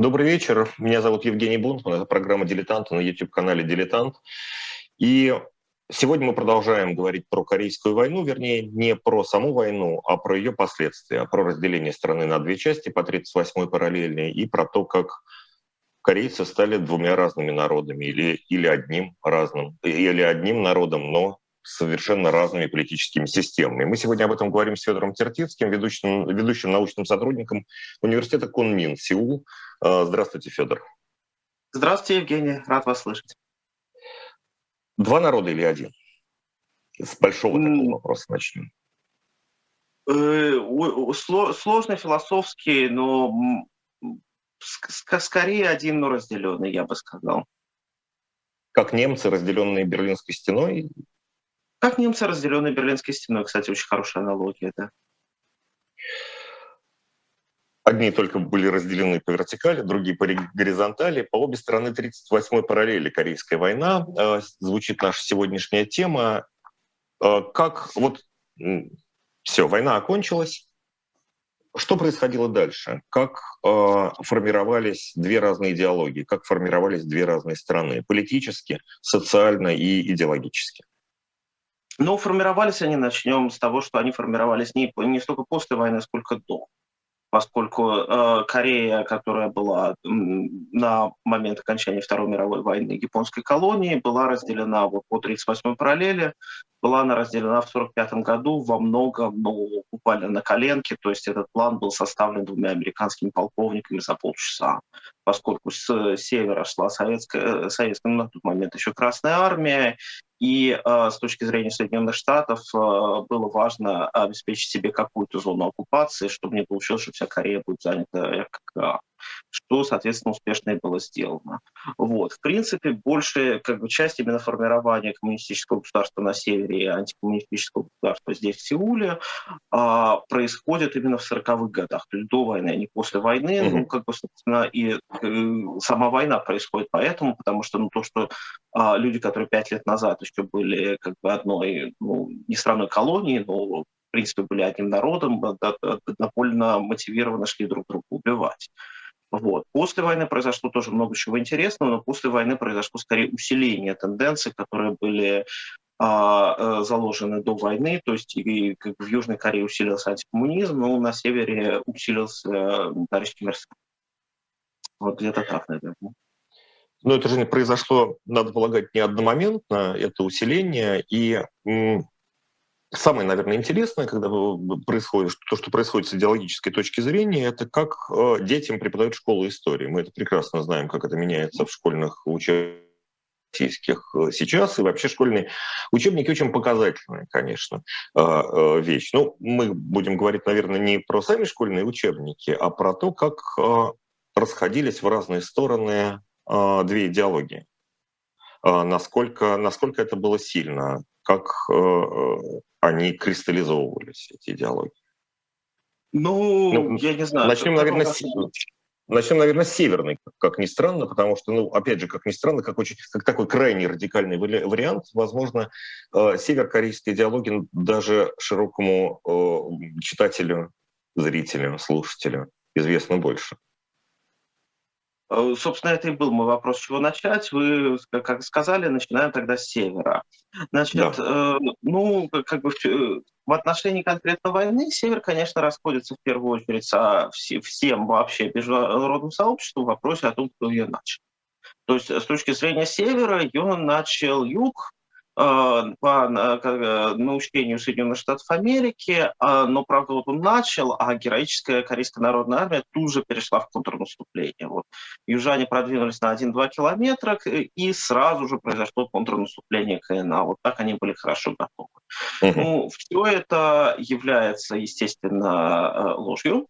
Добрый вечер. Меня зовут Евгений Бунтман. Это программа «Дилетант» на YouTube-канале «Дилетант». И сегодня мы продолжаем говорить про Корейскую войну, вернее, не про саму войну, а про ее последствия, про разделение страны на две части по 38-й параллельной и про то, как корейцы стали двумя разными народами или, или одним разным, или одним народом, но совершенно разными политическими системами. Мы сегодня об этом говорим с Федором Тертицким, ведущим, ведущим научным сотрудником университета Кунмин, Сеул. А, здравствуйте, Федор. Здравствуйте, Евгений. Рад вас слышать. Два народа или один? С большого такого вопроса начнем. Э, сложный философский, но скорее один, но разделенный, я бы сказал. Как немцы, разделенные Берлинской стеной, как немцы, разделенные Берлинской стеной, кстати, очень хорошая аналогия, да. Одни только были разделены по вертикали, другие по горизонтали. По обе стороны 38-й параллели Корейская война. Э, звучит наша сегодняшняя тема. Э, как вот все, война окончилась. Что происходило дальше? Как э, формировались две разные идеологии? Как формировались две разные страны? Политически, социально и идеологически? Но формировались они, начнем с того, что они формировались не, не столько после войны, сколько до. Поскольку э, Корея, которая была на момент окончания Второй мировой войны японской колонии, была разделена вот по 38-й параллели, была она разделена в 1945 году во многом, ну, буквально на коленке, то есть этот план был составлен двумя американскими полковниками за полчаса, поскольку с севера шла советская, э, советская ну, на тот момент еще Красная Армия, и э, с точки зрения Соединенных Штатов э, было важно обеспечить себе какую-то зону оккупации, чтобы не получилось, что вся Корея будет занята РККА что, соответственно, успешно и было сделано. Вот. В принципе, большая как бы, часть именно формирования коммунистического государства на севере и антикоммунистического государства здесь, в Сеуле, а, происходит именно в 40-х годах, то есть до войны, а не после войны. Mm-hmm. Ну, как бы, собственно, и э, сама война происходит поэтому, потому что ну, то, что а, люди, которые пять лет назад еще были как бы одной, ну, не страной колонии, но в принципе, были одним народом, довольно мотивированно шли друг друга убивать. Вот. После войны произошло тоже много чего интересного, но после войны произошло скорее усиление тенденций, которые были а, э, заложены до войны, то есть и, как в Южной Корее усилился антикоммунизм, но на севере усилился товарищ Мерсен. Вот где-то так, наверное. Но это же не произошло, надо полагать, не одномоментно, это усиление. И самое, наверное, интересное, когда происходит, то, что происходит с идеологической точки зрения, это как э, детям преподают школу истории. Мы это прекрасно знаем, как это меняется в школьных учебниках российских э, сейчас, и вообще школьные учебники очень показательная, конечно, э, вещь. Ну, мы будем говорить, наверное, не про сами школьные учебники, а про то, как расходились в разные стороны две идеологии. Насколько, насколько это было сильно, как они кристаллизовывались, эти идеологии? Ну, ну я не знаю. Начнем, наверное, с... Начнем, наверное, с северной, как ни странно, потому что, ну, опять же, как ни странно, как, очень, как такой крайне радикальный вариант, возможно, э, северокорейская идеология даже широкому э, читателю, зрителю, слушателю известна больше. Э, собственно, это и был мой вопрос, с чего начать. Вы, как сказали, начинаем тогда с севера. Значит, да. э, ну, как бы в, э, в отношении конкретно войны север, конечно, расходится в первую очередь со всем вообще международным сообществом в вопросе о том, кто ее начал. То есть с точки зрения севера ее начал юг, Э, по э, научению Соединенных Штатов Америки, но, правда, вот он начал, а героическая Корейская народная армия тут же перешла в контрнаступление. Вот. Южане продвинулись на 1-2 километра, и сразу же произошло контрнаступление КНА. Вот так они были хорошо готовы. Ну, все это является, естественно, э, ложью,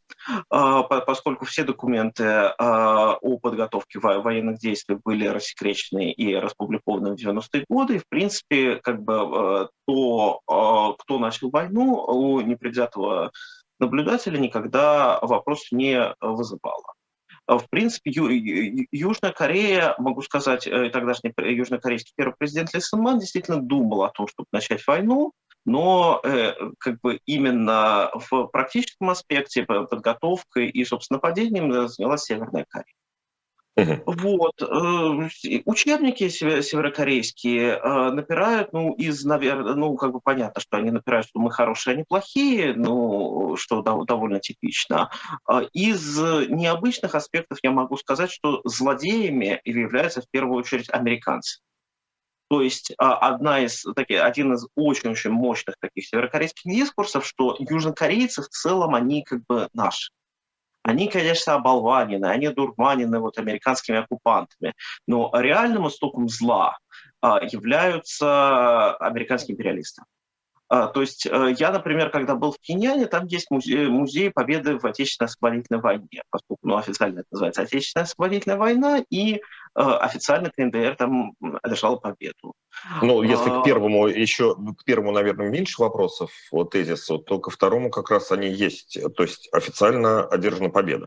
поскольку все документы о подготовке военных действий были рассекречены и распубликованы в 90-е годы, и, в принципе, как бы э, то, э, кто начал войну, у непредвзятого наблюдателя никогда вопрос не вызывало. В принципе, Ю, Южная Корея, могу сказать, э, тогдашний южнокорейский первый президент Ли Ман действительно думал о том, чтобы начать войну, но э, как бы именно в практическом аспекте подготовкой и, собственно, нападением занялась Северная Корея. Вот. Э, учебники северокорейские э, напирают, ну, из, наверное, ну, как бы понятно, что они напирают, что мы хорошие, они плохие, ну, что довольно типично. А из необычных аспектов я могу сказать, что злодеями являются в первую очередь американцы. То есть а, одна из, таких, один из очень-очень мощных таких северокорейских дискурсов, что южнокорейцы в целом, они как бы наши. Они, конечно, оболванены, они дурманены вот американскими оккупантами, но реальным истоком зла а, являются американские империалисты. А, то есть э, я, например, когда был в Киньяне, там есть музей, музей Победы в Отечественной освободительной войне, поскольку ну, официально это называется Отечественная освободительная война, и официально КНДР там одержала победу. Ну, если к а, первому еще, к первому, наверное, меньше вопросов, вот тезису, то ко второму как раз они есть. То есть официально одержана победа.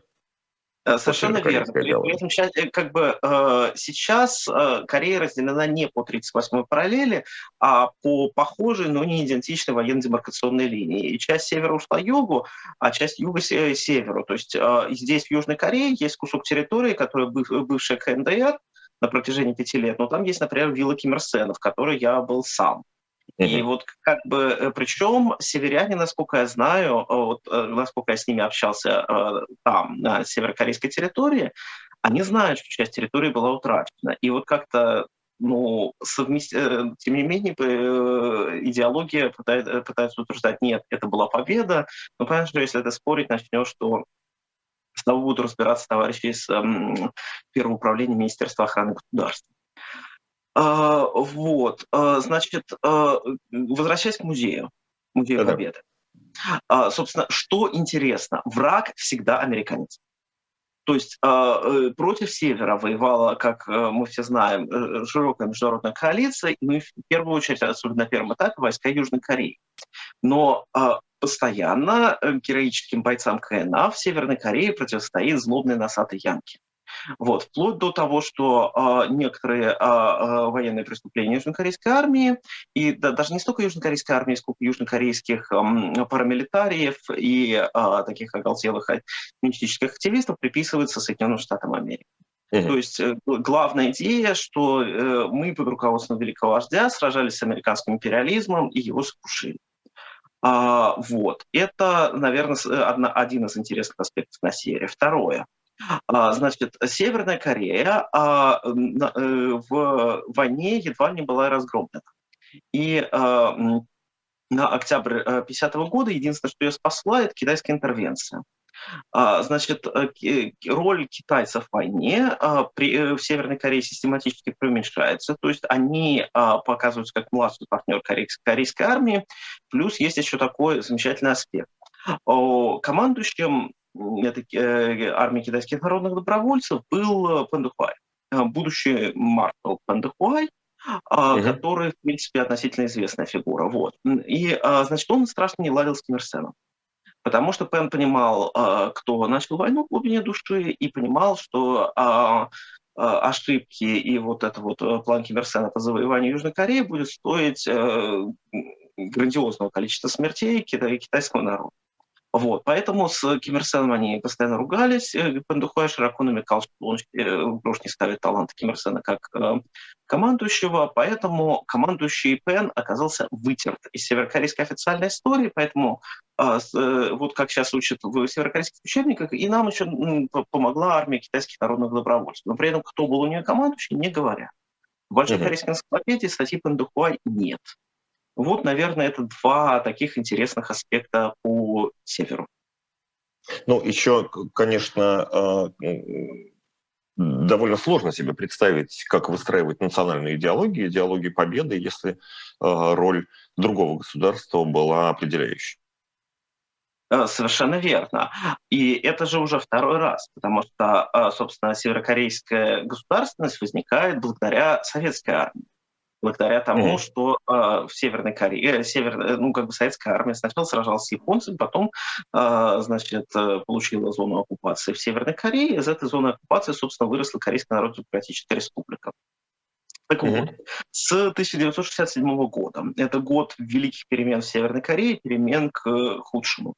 Э, совершенно верно. При этом э, как бы э, сейчас Корея разделена не по 38-й параллели, а по похожей, но не идентичной военно-демаркационной линии. И часть севера ушла югу, а часть юга северу. То есть здесь в Южной Корее есть кусок территории, который бывшая КНДР на протяжении пяти лет. Но там есть, например, вилла Ким Ир Сена, в которой я был сам. И вот как бы, э, причем северяне, насколько я знаю, э, вот, э, насколько я с ними общался там, на северокорейской территории, они знают, что часть территории была утрачена. И вот как-то ну, совмест... тем не менее, идеология пытается, пытается утверждать, нет, это была победа, но понятно, что если это спорить начнешь, что снова будут разбираться товарищи из эм, Первого управления Министерства охраны государства. А, вот, а, значит, а, возвращаясь к музею, музею да, Победы. Собственно, что интересно, враг всегда американец. То есть э, против Севера воевала, как э, мы все знаем, э, широкая международная коалиция, и ну, в первую очередь, особенно на первом этапе, войска Южной Кореи. Но постоянно героическим бойцам КНА в Северной Корее противостоит злобный носатый Янки. Вот, вплоть до того, что э, некоторые э, э, военные преступления южнокорейской армии, и да, даже не столько южнокорейской армии, сколько южнокорейских э, парамилитариев и э, таких оголтелых коммунистических активистов приписываются Соединенным Штатам Америки. Mm-hmm. То есть э, главная идея, что э, мы под руководством великого вождя сражались с американским империализмом и его сокрушили. А, вот. Это, наверное, одна, один из интересных аспектов на серии. Второе. А, значит, Северная Корея а, э, в войне едва не была разгромлена. И а, на октябрь 50 -го года единственное, что ее спасла, это китайская интервенция. Значит, э, роль китайцев в войне э, в Северной Корее систематически преуменьшается, то есть они показываются как младший партнер корейской армии, плюс есть еще такой замечательный аспект. Командующим э, армии китайских народных добровольцев был Пандухуай, э, будущий маршал Пандухуай, угу. который, в принципе, относительно известная фигура. Вот. И, а, значит, он страшно не ладил с Ким Ир Сеном. Потому что Пен понимал, а, кто начал войну в глубине души, и понимал, что ошибки и вот это вот э, план Ким Ир Сена по завоеванию Южной Кореи будет стоить грандиозного количества смертей китайского народа. Вот, поэтому с Ким Ир Сеном они постоянно ругались. Э, Пендухуай широко намекал, что он э, уж не ставит талант Ким Ир Сена как э, командующего, поэтому командующий Пен оказался вытерт из северокорейской официальной истории, поэтому э, вот как сейчас учат в северокорейских учебниках, и нам еще помогла армия китайских народных добровольцев. Но при этом кто был у нее командующий, не говорят. В большой mm-hmm. корейской энциклопедии статьи Пендухуай нет. Вот, наверное, это два таких интересных аспекта по северу. Ну, еще, конечно, а, довольно сложно себе представить, как выстраивать национальную идеологию, идеологию победы, если а, роль другого государства была определяющей. Э, совершенно верно. И это же уже второй раз, потому что, а, собственно, северокорейская государственность возникает благодаря советской армии благодаря тому, mm. что э, в Северной Корее, э, север, э, ну, как бы советская армия сначала сражалась с японцами, потом, э, значит, э, получила зону оккупации в Северной Корее. Из этой зоны оккупации, собственно, выросла Корейская Народно-Демократическая Республика. Так mm-hmm. вот, с 1967 года, это год великих перемен в Северной Корее, перемен к худшему.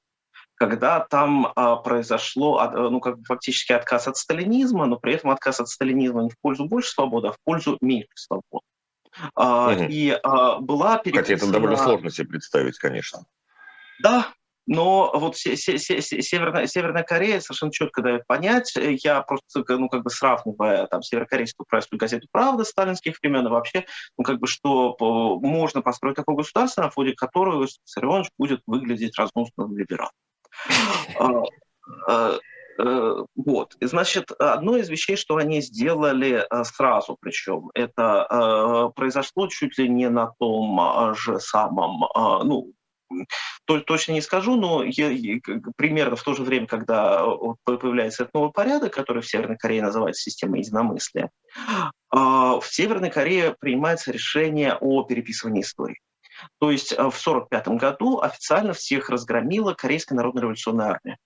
когда там а, произошло, а, ну, как бы фактически отказ от сталинизма, но при этом отказ от сталинизма не в пользу больше свободы, а в пользу меньше свободы. А, угу. И а, была переписана... Хотя это довольно сложно себе представить, конечно. Да, но вот Северная, Северная Корея совершенно четко дает понять, я просто, ну, как бы сравнивая там северокорейскую пресскую газету «Правда» сталинских времен, и вообще, ну, как бы, что можно построить такое государство, на фоне которого Виссарионович будет выглядеть разнусным либералом. А, а, э, вот. Значит, одно из вещей, что они сделали э, сразу, причем, это э, произошло чуть ли не на том же самом, ну, точно не скажу, но я, примерно в то же время, когда появляется этот новый порядок, который в Северной Корее называется системой единомыслия, в Северной Корее принимается решение о переписывании истории. То есть в 1945 году официально всех разгромила Корейская народно-революционная армия.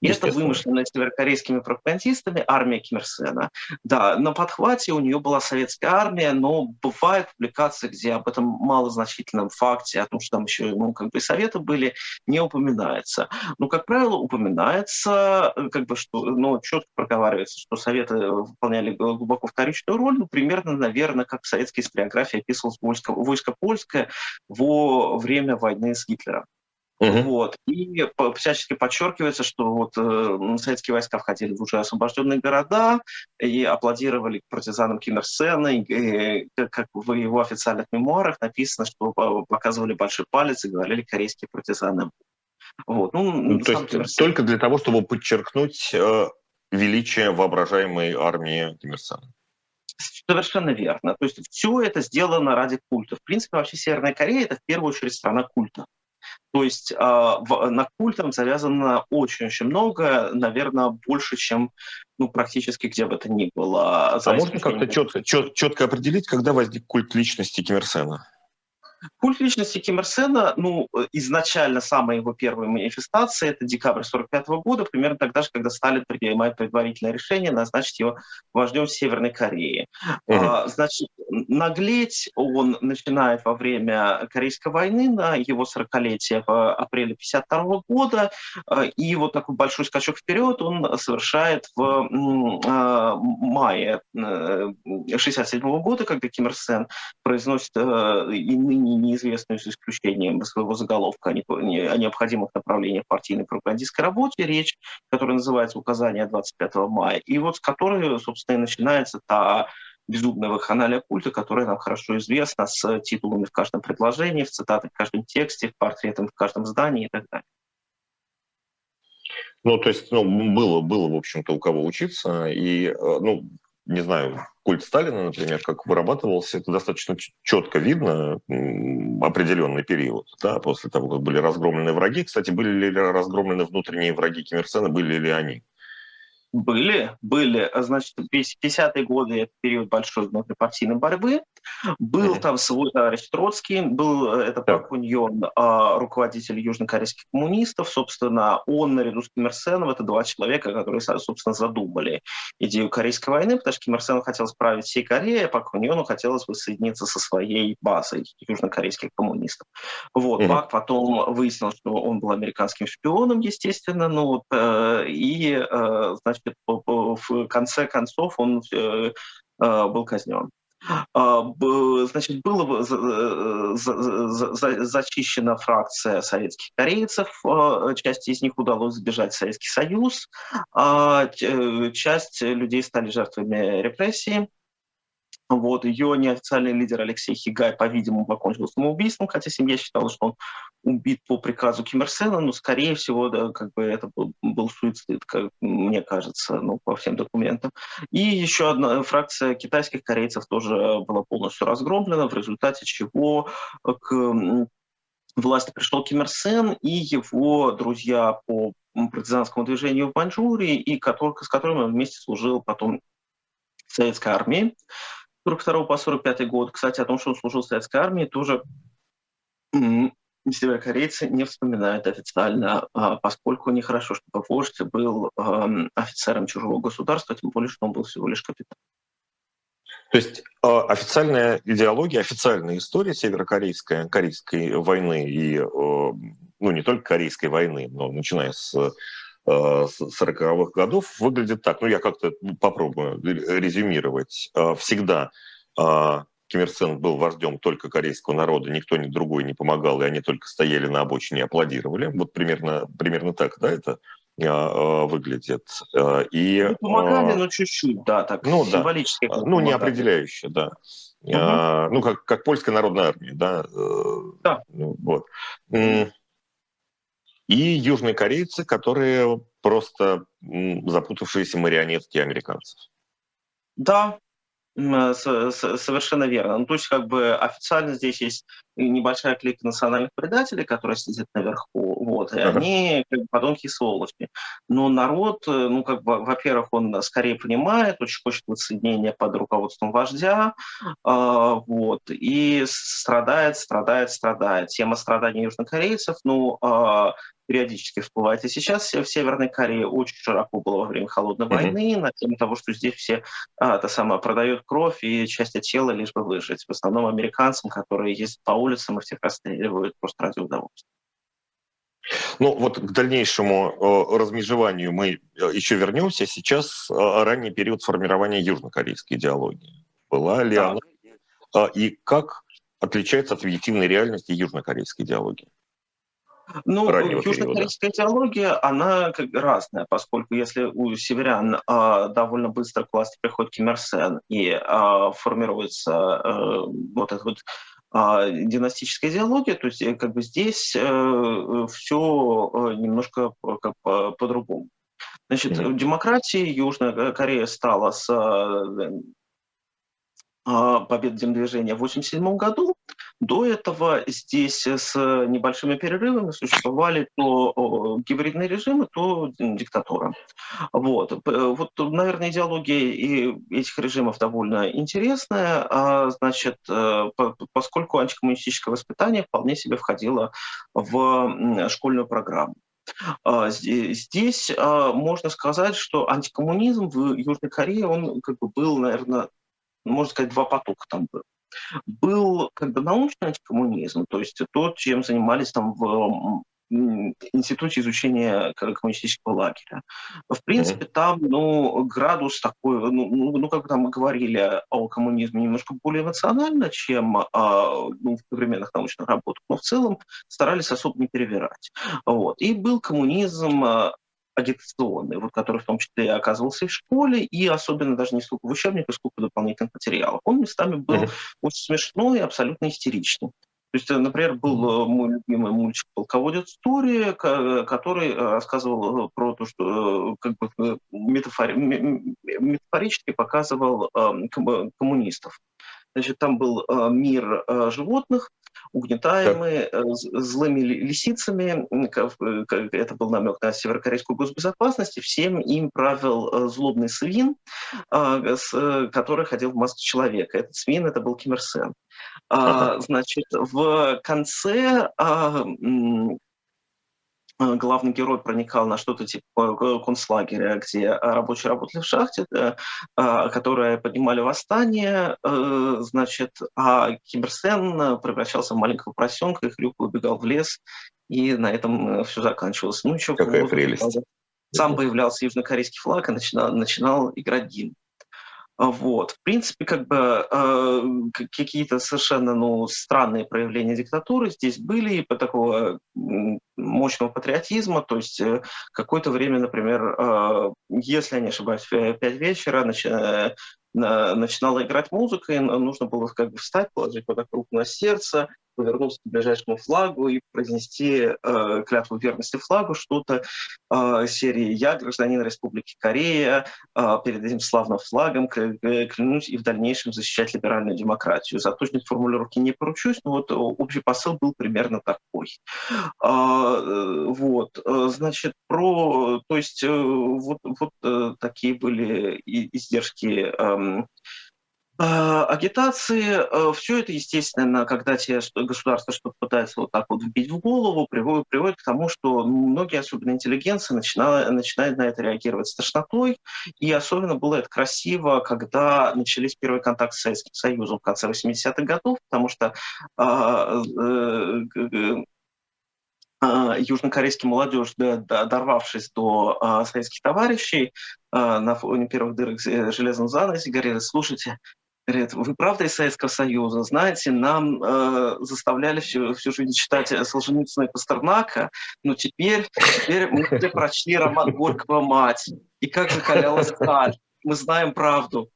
И это вымышленная северокорейскими пропагандистами армия Ким Ир Сена. Да, на подхвате у нее была советская армия, но бывают публикации, где об этом малозначительном факте, о том, что там еще ну, как бы советы были, не упоминается. Но, как правило, упоминается, как бы, что, ну, четко проговаривается, что советы выполняли глубоко вторичную роль, ну, примерно, наверное, как в советской историографии описывалось войско, войско польское во время войны с Гитлером. Угу. Вот. И всячески подчеркивается, что вот э, советские войска входили в уже освобожденные города и аплодировали партизанам Ким Ир Сена. И, и, как в его официальных мемуарах написано, что показывали большой палец и говорили корейские партизаны. Вот. Ну, ну, то есть Ким только для того, чтобы подчеркнуть э, величие воображаемой армии Ким Ир Сена. Совершенно верно. То есть все это сделано ради культа. В принципе, вообще Северная Корея – это в первую очередь страна культа. То есть э, в, на культом завязано очень-очень много, наверное, больше, чем ну, практически где бы то ни было. А можно как-то четко, чет, четко определить, когда возник культ личности Ким Ир Сена? Культ личности Ким Ир Сена, ну, изначально самая его первая манифестация, это декабрь 45 года, примерно тогда же, когда Сталин принимает предварительное решение назначить его вождем Северной Кореи. А, значит, наглеть он начинает во время Корейской войны на его 40-летие в апреле 52 года, а, и вот такой большой скачок вперед он совершает в мае 67 э, года, когда Ким Ир Сен произносит э, и ныне неизвестную с исключением своего заголовка о необходимых направлениях партийной пропагандистской работе, речь, которая называется «Указание 25 мая», и вот с которой, собственно, и начинается та безумная вакханалия культа, которая нам хорошо известна, с титулами в каждом предложении, в цитатах в каждом тексте, в портретах в каждом здании и так далее. Ну, то есть, ну, было, было, в общем-то, у кого учиться, и, э, ну, не знаю, культ Сталина, например, как вырабатывался, это достаточно четко видно, определенный период, да, после того, как были разгромлены враги. Кстати, были ли разгромлены внутренние враги Ким Ир Сена, были ли они? Были, были. Значит, 50-е годы – это период большой внутрипартийной борьбы. Был mm-hmm. там свой товарищ Троцкий, был э, это Пак Куньон, а, руководитель южнокорейских коммунистов. Собственно, он наряду с Ким Ир Сеном – это два человека, которые, собственно, задумали идею Корейской войны, потому что Ким Ир Сену хотелось править всей Кореей, а Пак Куньону хотелось воссоединиться со своей базой южнокорейских коммунистов. Вот. Mm-hmm. Пак потом выяснил, что он был американским шпионом, естественно, ну, э, и, э, значит, в конце концов он был казнен. А, значит, была зачищена фракция советских корейцев, а, часть из них удалось сбежать в Советский Союз, а часть людей стали жертвами репрессий. Вот, ее неофициальный лидер Алексей Хигай, по-видимому, покончил самоубийством, хотя семья считала, что он убит по приказу Ким Ир Сена, но, скорее всего, да, как бы это был, был суицид, как мне кажется, ну, по всем документам. И еще одна фракция китайских корейцев тоже была полностью разгромлена, в результате чего к власти пришел Ким Ир Сен и его друзья по партизанскому движению в Маньчжурии, и который, с которыми он вместе служил потом в советской армии. 42 по 45 год. Кстати, о том, что он служил в советской армии, тоже северокорейцы не вспоминают официально, а, поскольку нехорошо, чтобы вождь был офицером чужого государства, тем более, что он был всего лишь капитан. То есть а, официальная идеология, официальная история северокорейской корейской войны и ну, не только Корейской войны, но начиная с 40-х годов, выглядит так. Ну, я как-то попробую резюмировать. Всегда Ким Ир Сен был вождем только корейского народа, никто ни другой не помогал, и они только стояли на обочине и аплодировали. Вот примерно, примерно так, да, это выглядит. И, ну, помогали, но чуть-чуть, да, так ну, символически. Да. Ну, не определяюще, да. Угу. Ну, как, как польская народная армия, да. Э, да. Ну, вот. И южные корейцы, которые просто запутавшиеся марионетки американцев. Да, Совершенно верно. Ну, то есть, как бы официально здесь есть небольшая клика национальных предателей, которые сидят наверху, вот, и ага. они как бы, подонки и сволочи. Но народ, э, ну, как бы, во-первых, он скорее понимает, очень хочет воссоединения под руководством вождя, э, вот, и страдает, страдает, страдает. Тема страданий южнокорейцев, ну, э, периодически всплывает. И сейчас в Северной Корее очень широко было во время холодной войны mm-hmm. на тему того, что здесь все а, это самое, продают кровь и части тела, лишь бы выжить. В основном американцам, которые ездят по улицам и всех расстреливают просто ради удовольствия. Ну вот к дальнейшему э, размежеванию мы э, еще вернемся. Сейчас э, ранний период формирования южнокорейской идеологии. Была ли да. она э, и как отличается от объективной реальности южнокорейской идеологии? Ну, южнокорейская идеология, она как разная, поскольку если у северян э, довольно быстро к власти приходит Ким Ир Сен и э, формируется э, вот эта вот э, династическая идеология, то есть э, как бы здесь э, все э, немножко как, по-другому. Значит, mm-hmm. демократией Южная Корея стала с а, победы движения в 1987 году. До этого здесь с небольшими перерывами существовали то гибридные режимы, то диктатура. Вот. вот, наверное, идеология и этих режимов довольно интересная, а, значит, э, поскольку антикоммунистическое воспитание вполне себе входило в школьную программу. А, здесь можно сказать, что антикоммунизм в Южной Корее, он как бы был, наверное, можно сказать, два потока там было. Был как бы научный антикоммунизм, то есть то, чем занимались там в Институте изучения коммунистического лагеря. В принципе, mm-hmm. там ну, градус такой, ну, ну, ну, как бы там мы говорили о коммунизме немножко более эмоционально, чем а, ну, в современных научных работах, но в целом старались особо не перевирать. Вот. И был коммунизм а, агитационный, вот, который в том числе оказывался и в школе, и особенно даже не столько в учебниках, сколько в дополнительных материалах. Он местами был mm-hmm. очень смешной и абсолютно истеричный. То есть, например, был э, мой любимый мультик «Полководец истории», который э, рассказывал э, про то, что как бы метафори... метафорически показывал коммунистов. Значит, там был мир животных, угнетаемые так. Э, злыми лисицами. Это был намек на северокорейскую госбезопасность. Всем им правил э, злобный свин, э, который ходил в маске человека. Этот свин это был Ким Ир Сен. Ага. Значит, в конце Э, главный герой проникал на что-то типа э, концлагеря, где рабочие работали в шахте, э, которые поднимали восстание, значит, а Киберсен превращался в маленького поросенка, и Хрюк убегал в лес, и на этом все заканчивалось. Ну, еще Какая прелесть. Сам появлялся южнокорейский флаг и начинал, начинал играть гимн. Вот. В принципе, как бы э, какие-то совершенно ну, странные проявления диктатуры здесь были, и по такого мощного патриотизма, то есть э, какое-то время, например, э, если я не ошибаюсь, в 5 вечера нач... э, начинала играть музыка, и нужно было как бы встать, положить вот так руку на сердце, повернуться к ближайшему флагу и произнести э, клятву верности флагу, что-то э, серии «Я гражданин Республики Корея, э, перед этим славным флагом клянусь и в дальнейшем защищать либеральную демократию». За точность формулировки не поручусь, но вот общий посыл был примерно такой. Э, вот, значит, про, то есть вот, вот такие были издержки э, а, агитации, э, все это, естественно, когда тебе государство что-то пытается вот так вот вбить в голову, приводит, приводит к тому, что многие, особенно интеллигенции, начинают, начинают на это реагировать с тошнотой. И особенно было это красиво, когда начались первые контакты с Советским Союзом в конце 80-х годов, потому что а, э, южнокорейская молодежь, дорвавшись до советских товарищей, на фоне первых дырок железного занавеса, говорили, слушайте, Говорит, вы правда из Советского Союза? Знаете, нам э, заставляли всю, всю жизнь читать Солженицына и Пастернака, но теперь, теперь мы прочли роман Горького «Мать». И как закалялась сталь. Мы знаем правду.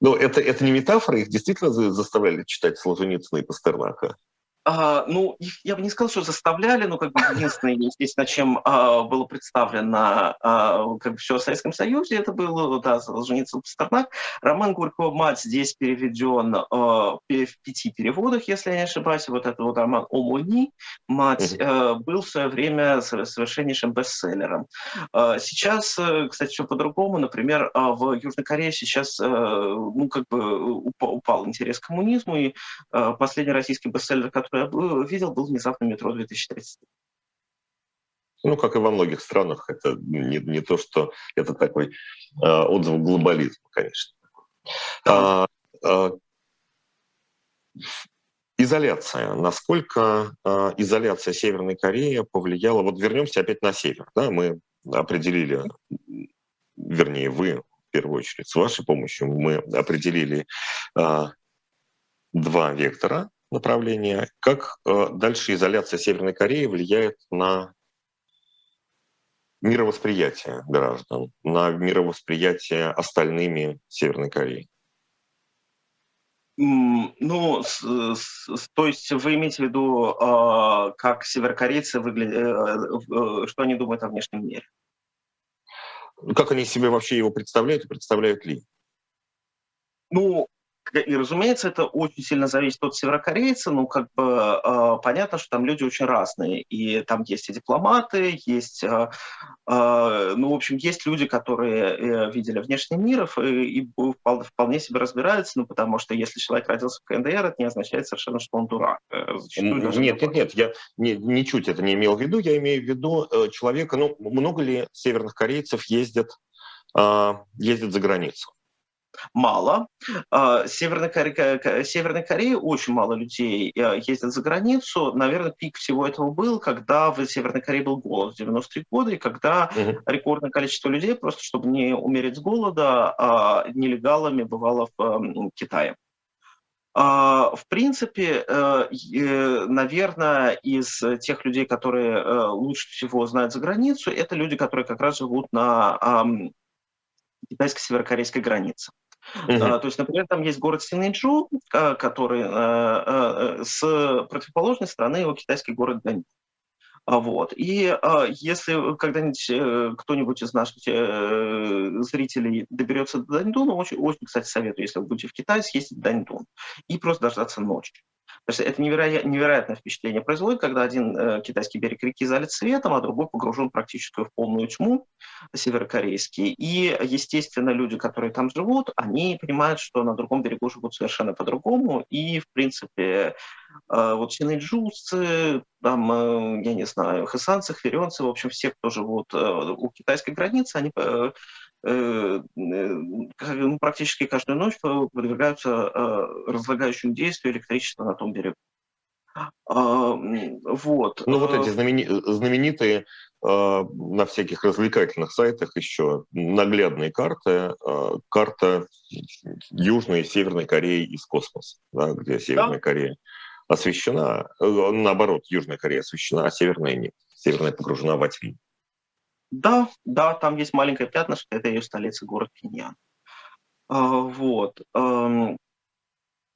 Но это, это не метафора, их действительно заставляли читать Солженицына и Пастернака? А, ну, я бы не сказал, что заставляли, но как бы единственное, естественно, чем а, было представлено а, как бы все о Советском Союзе, это был, да, Солженицын Пастернак. Роман Горького «Мать» здесь переведен а, в пяти переводах, если я не ошибаюсь. Вот это вот роман «О мой «Мать» а, был в свое время совершеннейшим бестселлером. А, сейчас, э, кстати, все по-другому. Например, а, в Южной Корее сейчас, а, ну, как бы упал, упал интерес к коммунизму, и а, последний российский бестселлер, который который я видел, был внезапно метро 2030. Ну, как и во многих странах, это не, не то, что это такой э, отзыв глобализма, конечно. А, а, изоляция. Насколько а, изоляция Северной Кореи повлияла? Вот вернемся опять на север. Да? Мы определили, вернее, вы в первую очередь, с вашей помощью мы определили а, два вектора направления. Как э, дальше изоляция Северной Кореи влияет на мировосприятие граждан, на мировосприятие остальными Северной Кореи? Ну, с, с, то есть вы имеете в виду, э, как северокорейцы выглядят, э, э, что они думают о внешнем мире? Как они себе вообще его представляют и представляют ли? Ну, и, разумеется, это очень сильно зависит от северокорейца. Ну, как бы э, понятно, что там люди очень разные. И там есть и дипломаты, есть, э, э, ну, в общем, есть люди, которые э, видели внешний мир и, и вполне, себе разбираются, ну, потому что если человек родился в КНДР, это не означает совершенно, что он дурак. Э, нет, нет, нет, нет, я не, ничуть это не имел в виду. Я имею в виду э, человека, ну, много ли северных корейцев ездят, э, ездят за границу? Мало. Северной Корее, Северной Корее очень мало людей э, ездят за границу. Наверное, пик всего этого был, когда в Северной Корее был голод в 90-е годы, и когда угу. рекордное количество людей, просто чтобы не умереть с голода, а, нелегалами бывало в Китае. А, в принципе, э, наверное, из тех людей, которые э, лучше всего знают за границу, это люди, которые как раз живут на китайско-северокорейской границе. Uh-huh. То есть, например, там есть город Синэйчжу, а, который э, э, с противоположной стороны его китайский город Даньдун. Вот. И э, если когда-нибудь э, кто-нибудь из наших э, зрителей доберется до Даньдуна, очень, очень, кстати, советую, если вы будете в Китае, съездить в Даньдун и просто дождаться ночи. То есть это невероятное, невероятное впечатление производит, когда один э, китайский берег реки залит светом, а другой погружен практически в полную тьму, северокорейский. И, естественно, люди, которые там живут, они понимают, что на другом берегу живут совершенно по-другому. И, в принципе, э, вот синэджусцы, там, э, я не знаю, хасанцы, хверенцы, в общем, все, кто живут э, у китайской границы, они Э, ну, практически каждую ночь подвергаются э, разлагающему действию электричества на том берегу. А, вот. Ну вот эти знамени... знаменитые на всяких развлекательных сайтах еще наглядные карты, карта Южной и Северной Кореи из космоса, да, где Северная да. Корея освещена, э, наоборот, Южная Корея освещена, а Северная нет. Северная погружена во тьму. Да, да, там есть маленькое пятнышко, это ее столица, город Пиньян. А, вот. Эм,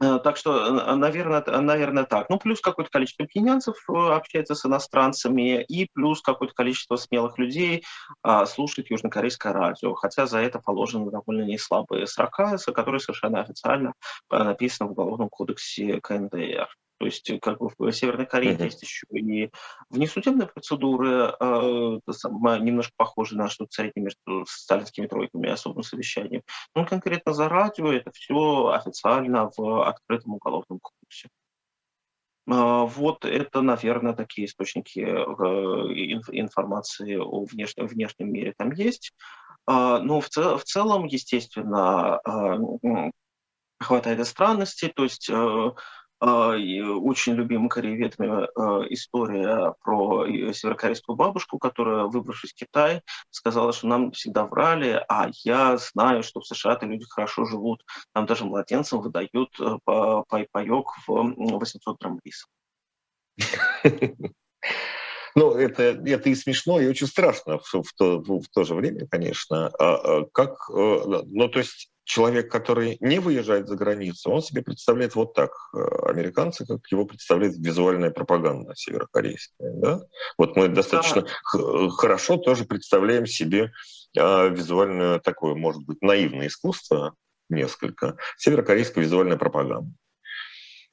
э, так что, наверное, наверное, так. Ну, плюс какое-то количество пьянянцев э, общается с иностранцами, и плюс какое-то количество смелых людей а, слушает южнокорейское радио. Хотя за это положены довольно неслабые срока, которые совершенно официально э, написаны в Уголовном кодексе КНДР. То есть э, как бы в Северной Корее mm-hmm. есть еще и внесудебные процедуры, э, немножко похожие на что-то среднее между сталинскими тройками и особым совещанием. Но конкретно за радио это все официально в открытом уголовном кодексе. Э, вот это, наверное, такие источники э, информации о внешнем, внешнем мире там есть. Э, но в, цел, в целом, естественно, хватает и странностей. То есть очень любимая корееведами история про северокорейскую бабушку, которая, выбравшись в Китай, сказала, что нам всегда врали, а я знаю, что в США-то люди хорошо живут, там даже младенцам выдают паек в 800 грамм риса. Ну, это, это и смешно, и очень страшно в, в, то, в то же время, конечно. А, а как, э, ну, то есть человек, который не выезжает за границу, он себе представляет вот так э, американцы, как его представляет визуальная пропаганда северокорейская. Да? Вот мы достаточно да. хорошо тоже представляем себе а, визуальное такое, может быть, наивное искусство несколько, северокорейская визуальная пропаганда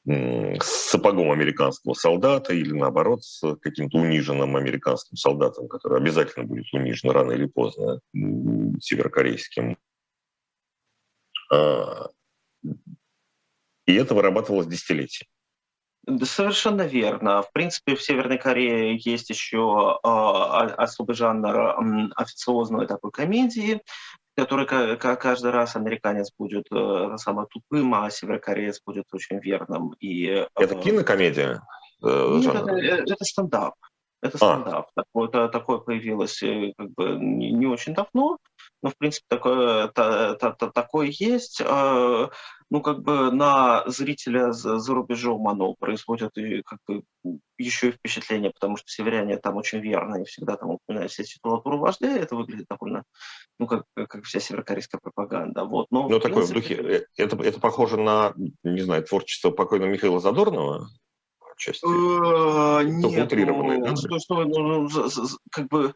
с сапогом американского солдата или наоборот с каким-то униженным американским солдатом, который обязательно будет унижен рано или поздно северокорейским. А, и это вырабатывалось десятилетия. Да, совершенно верно. В принципе, в Северной Корее есть еще э, особый жанр э, официозной такой комедии, который каждый раз американец будет э, самым тупым, а северокореец будет очень верным. И, э, это кинокомедия? Э, Нет, это, э, это стендап. Это а. стендап. А. Такое, такое появилось э, как бы не, не очень давно, но в принципе такое, та, та, та, такое есть. Э, ну, как бы на зрителя за, за рубежом оно производит и как бы еще и впечатление, потому что северяне там очень верно и всегда там упоминают все титулатуру вождя, это выглядит довольно, ну, как, как вся северокорейская пропаганда. Вот. Но, ну, такое принципе... в духе, это, это похоже на, не знаю, творчество покойного Михаила Задорнова, отчасти? Э, нет, ну, что, что, ну, как бы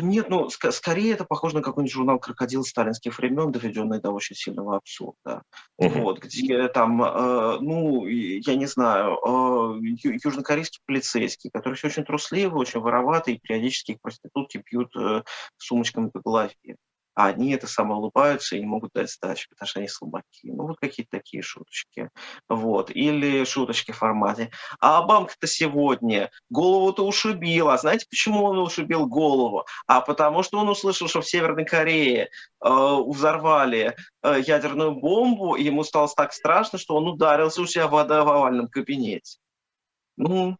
нет, ну, ск- скорее это похоже на какой-нибудь журнал «Крокодил» сталинских времен, доведенный до очень сильного абсурда. Угу. Вот, где там, э, ну, я не знаю, э, южнокорейский полицейский, который все очень трусливый, очень вороватый, и периодически их проститутки бьют э, сумочками по голове а они это самое улыбаются и не могут дать сдачи, потому что они слабаки. Ну, вот какие-то такие шуточки. Вот. Или шуточки в формате. А Обамка-то сегодня голову-то ушибил. А знаете, почему он ушибил голову? А потому что он услышал, что в Северной Корее э, взорвали э, ядерную бомбу, и ему стало так страшно, что он ударился у себя в овальном кабинете. Ну,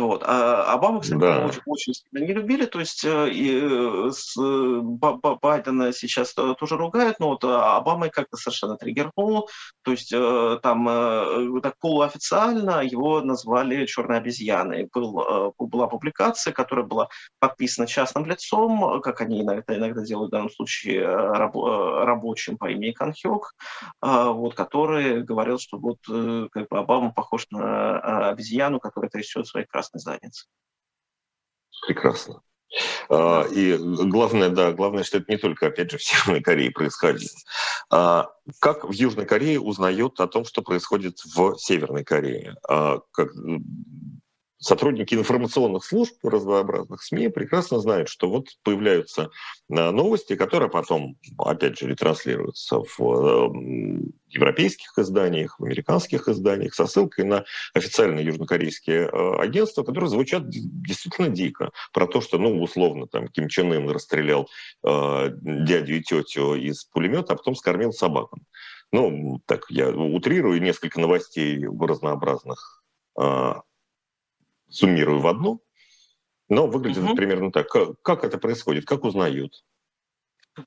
вот. А Обама, кстати, да. очень, очень сильно не любили, то есть э, и э, с Байдена сейчас тоже ругают, но вот Обама как-то совершенно триггернул, то есть э, там так полуофициально его назвали черной обезьяной. Был, была публикация, которая была подписана частным лицом, как они иногда, иногда делают в данном случае раб, рабочим по имени Канхёк, вот, который говорил, что вот как бы Обама похож на обезьяну, которая трясет своей красной задницы. Прекрасно. А, и главное, да, главное, что это не только, опять же, в Северной Корее происходит. А, как в Южной Корее узнают о том, что происходит в Северной Корее? А, сотрудники информационных служб разнообразных СМИ прекрасно знают, что вот появляются э, новости, которые потом, опять же, ретранслируются в э, европейских изданиях, в американских изданиях со ссылкой на официальные южнокорейские э, агентства, которые звучат действительно дико. Про то, что, ну, условно, там, Ким Чен Ын расстрелял э, дядю и тетю из пулемета, а потом скормил собакам. Ну, так, я утрирую несколько новостей разнообразных суммирую в одну, но выглядит угу. примерно так. Как, как это происходит? Как узнают?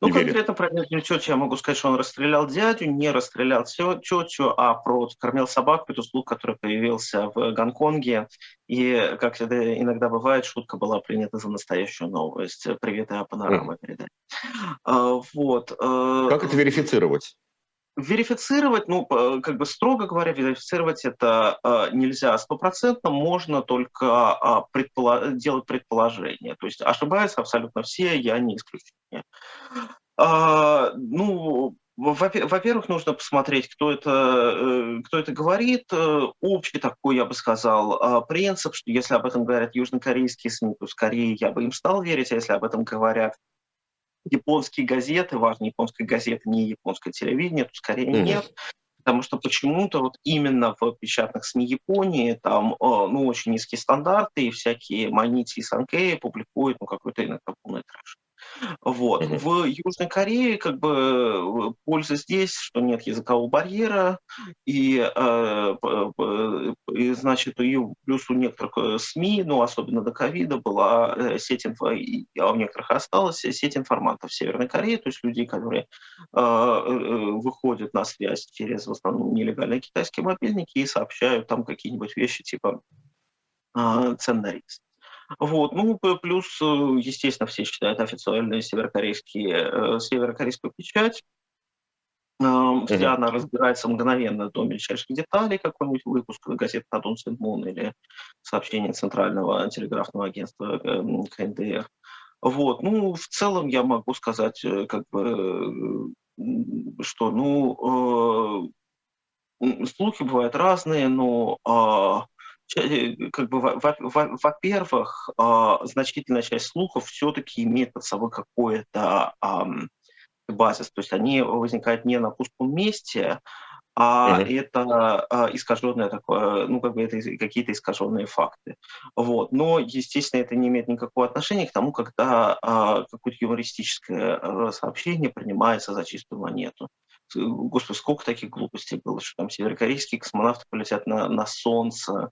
Ну, конкретно про дядю тетю я могу сказать, что он расстрелял дядю, не расстрелял тетю, а про кормил собак, петуслуг, который появился в Гонконге. И, как это иногда бывает, шутка была принята за настоящую новость. Привет, я панорама mm. передать. А, вот. Э, как это верифицировать? Верифицировать, ну, как бы строго говоря, верифицировать это э, нельзя стопроцентно, можно только э, предполо- делать предположения. То есть ошибаются абсолютно все, я не исключение. Э, ну, во-первых, нужно посмотреть, кто это, э, кто это говорит. Э, общий такой, я бы сказал, принцип, что если об этом говорят южнокорейские СМИ, то скорее я бы им стал верить, а если об этом говорят японские газеты, важные японские газеты, не японское телевидение, то скорее mm-hmm. нет. Потому что почему-то вот именно в печатных СМИ Японии там э, ну, очень низкие стандарты, и всякие Манити и Санкеи публикуют ну, какой-то иногда полный трэш. Вот. Mm-hmm. В Южной Корее как бы польза здесь, что нет языкового барьера, и, э, и значит, и плюс у некоторых СМИ, ну, особенно до ковида, была сеть инфо, а у некоторых осталась сеть информантов Северной Корее, то есть людей, которые э, выходят на связь через в основном нелегальные китайские мобильники и сообщают там какие-нибудь вещи типа э, цен на риск. Вот. Ну, плюс, э, естественно, все читают официальную северокорейские, э, северокорейскую печать. Э, вся она разбирается мгновенно до мельчайших деталей, какой-нибудь выпуск газеты «Надун Синмун» или сообщение Центрального телеграфного агентства КНДР. Вот. Ну, в целом я могу сказать, как бы, что, ну, слухи бывают разные, но Э, как бы, во-первых, а, значительная часть слухов все-таки имеет под собой какое-то базис, то есть они возникают не на пустом месте, а uh-huh. это а, искаженное такое, ну, как бы это какие-то искаженные факты. Вот. Но, естественно, это не имеет никакого отношения к тому, когда а, какое-то юмористическое э, сообщение принимается за чистую монету. Господи, сколько таких глупостей было, что там северокорейские космонавты полетят на, на Солнце,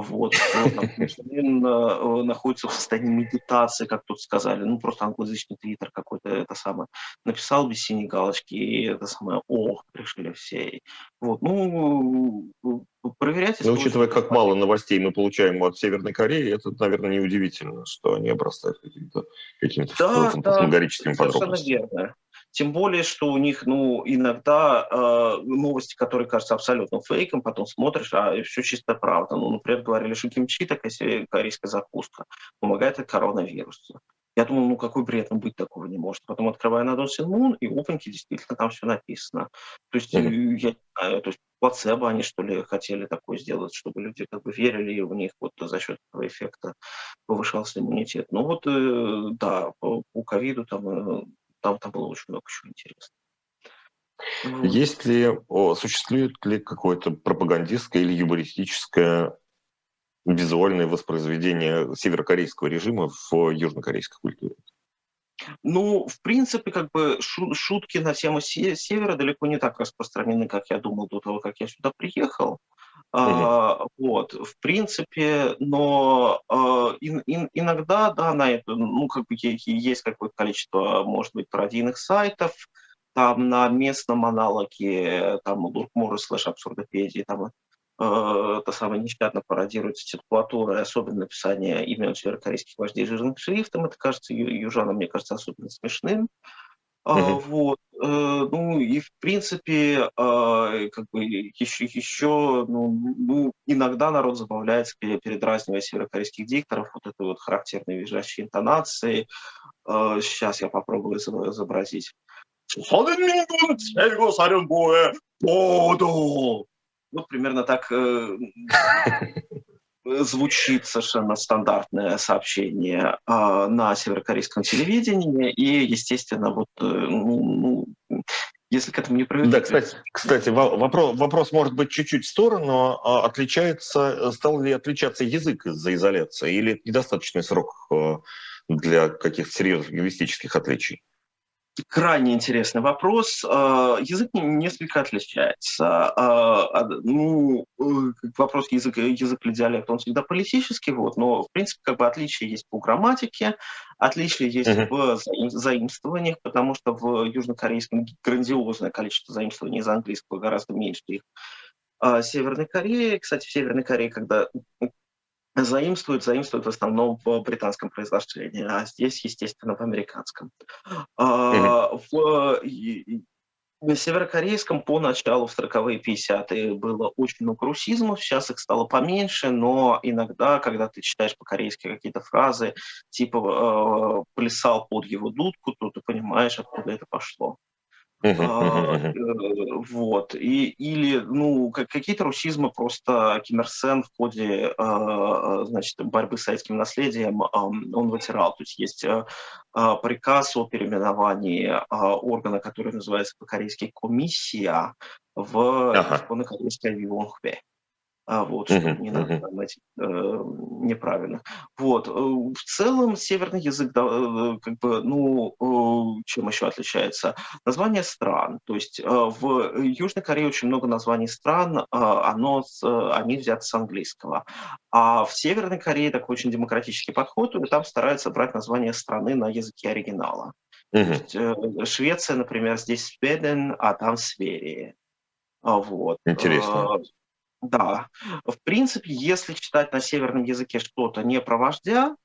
вот, он находится в состоянии медитации, как тут сказали, ну просто англоязычный твиттер какой-то это самое написал без синей галочки и это самое ох решили все. Вот, ну проверять. Но учитывая, как мало новостей мы получаем от Северной Кореи, это, наверное, неудивительно, что они обрастают какими-то какими да, да, подробностями. Верно. Тем более, что у них ну, иногда э, новости, которые кажутся абсолютно фейком, потом смотришь, а все чисто правда. Ну, например, говорили, что кимчи, такая корейская закуска, помогает от коронавируса. Я думал, ну какой бред, ну быть такого не может. Потом открываю на Дон Мун, и опаньки, действительно там все написано. То есть, mm-hmm. я не знаю, то есть плацебо они, что ли, хотели такое сделать, чтобы люди как бы верили, и у них вот за счет этого эффекта повышался иммунитет. Ну вот, э, да, по, по ковиду там э, там, там было очень много еще интересного. Есть ли, о, существует ли какое-то пропагандистское или юмористическое визуальное воспроизведение северокорейского режима в южнокорейской культуре? Ну, в принципе, как бы шутки на тему севера далеко не так распространены, как я думал до того, как я сюда приехал. А, вот, в принципе, но а, ин, ин, иногда, да, на это, ну, как бы есть какое-то количество, может быть, пародийных сайтов, там на местном аналоге, там, Луркмуры слэш абсурдопедии, там э, это самое нещадно пародируется титулатура, особенно написание имен северокорейских вождей жирным шрифтом. Это кажется южанам, мне кажется, особенно смешным. Uh-huh. Вот. Э, ну и в принципе, а, как бы еще, еще ну, ну, иногда народ забавляется, передразнивая северокорейских дикторов, вот этой вот характерной визжащей интонации. Сейчас я попробую изобразить. Вот примерно так э, звучит совершенно стандартное сообщение э, на северокорейском телевидении, и, естественно, вот, э, ну, ну, если к этому не привыкнуть... Да, кстати, кстати вопрос, вопрос может быть чуть-чуть в сторону. А отличается, стал ли отличаться язык из-за изоляции, или недостаточный срок э, для каких-то серьезных лингвистических отличий? Крайне интересный вопрос. А, язык несколько отличается. А, ну, э, вопрос язык, язык или диалект, он всегда политический, вот, но, в принципе, как бы отличия есть по грамматике, отличия есть uh-huh. в заимствованиях, потому что в южнокорейском грандиозное количество заимствований из английского, гораздо меньше их. Северной Корее, кстати, в Северной Корее, когда заимствуют, заимствуют в основном в британском производстве, а здесь, естественно, в американском. Mm-hmm. В северокорейском по началу в 40-е 50-е было очень много русизмов, сейчас их стало поменьше, но иногда, когда ты читаешь по-корейски какие-то фразы, типа э, «плясал под его дудку», то ты понимаешь, откуда это пошло. А, э, вот. И, или ну, какие-то русизмы просто Ким Ир Сен в ходе а, значит, борьбы с советским наследием он вытирал. То есть есть а, приказ о переименовании органа, который называется по-корейски комиссия, в ага. корейское Вивонхве. А, вот, что uh-huh, не надо uh-huh. поймать э, неправильно. Вот, э, в целом северный язык, да, э, как бы, ну, э, чем еще отличается? Название стран, то есть э, в Южной Корее очень много названий стран, э, оно, с, они взяты с английского, а в Северной Корее такой очень демократический подход, и там стараются брать название страны на языке оригинала. Uh-huh. Есть, э, Швеция, например, здесь Сведен, а там Сверия. Вот. Интересно. Да. В принципе, если читать на северном языке что-то не про вождя,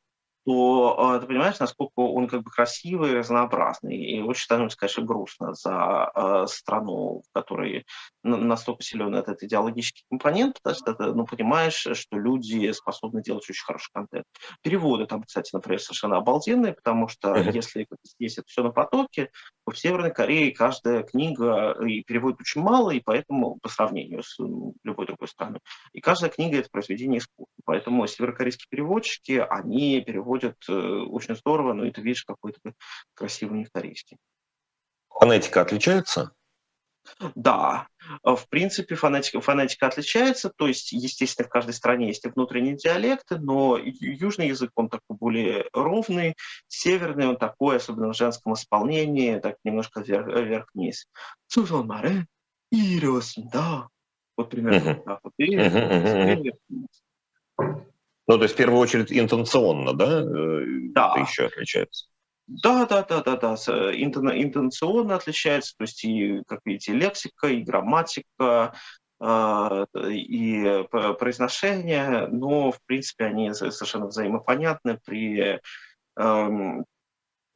то э, ты понимаешь, насколько он как бы красивый, разнообразный. И очень становится, конечно, грустно за э, страну, в которой настолько силен этот идеологический компонент, потому что ты ну, понимаешь, что люди способны делать очень хороший контент. Переводы там, кстати, например, совершенно обалденные, потому что если здесь это все на потоке, в Северной Корее каждая книга и переводит очень мало, и поэтому по сравнению с любой другой страной. И каждая книга — это произведение искусства. Поэтому северокорейские переводчики, они переводят э, очень здорово, но это видишь какой-то красивый них корейский. Фонетика отличается? Да, э, в принципе, фонетика, фонетика отличается, то есть, естественно, в каждой стране есть и внутренние диалекты, но южный язык, он такой более ровный, северный он такой, особенно в женском исполнении, так немножко вверх, вверх-вниз. да. Вот примерно так вот. Ну, то есть, в первую очередь, интенционно, да? Э, да. Это еще отличается. Да, да, да, да, да, интенционно отличается, то есть и, как видите, лексика, и грамматика, а, и произношение, но, в принципе, они совершенно взаимопонятны при эм,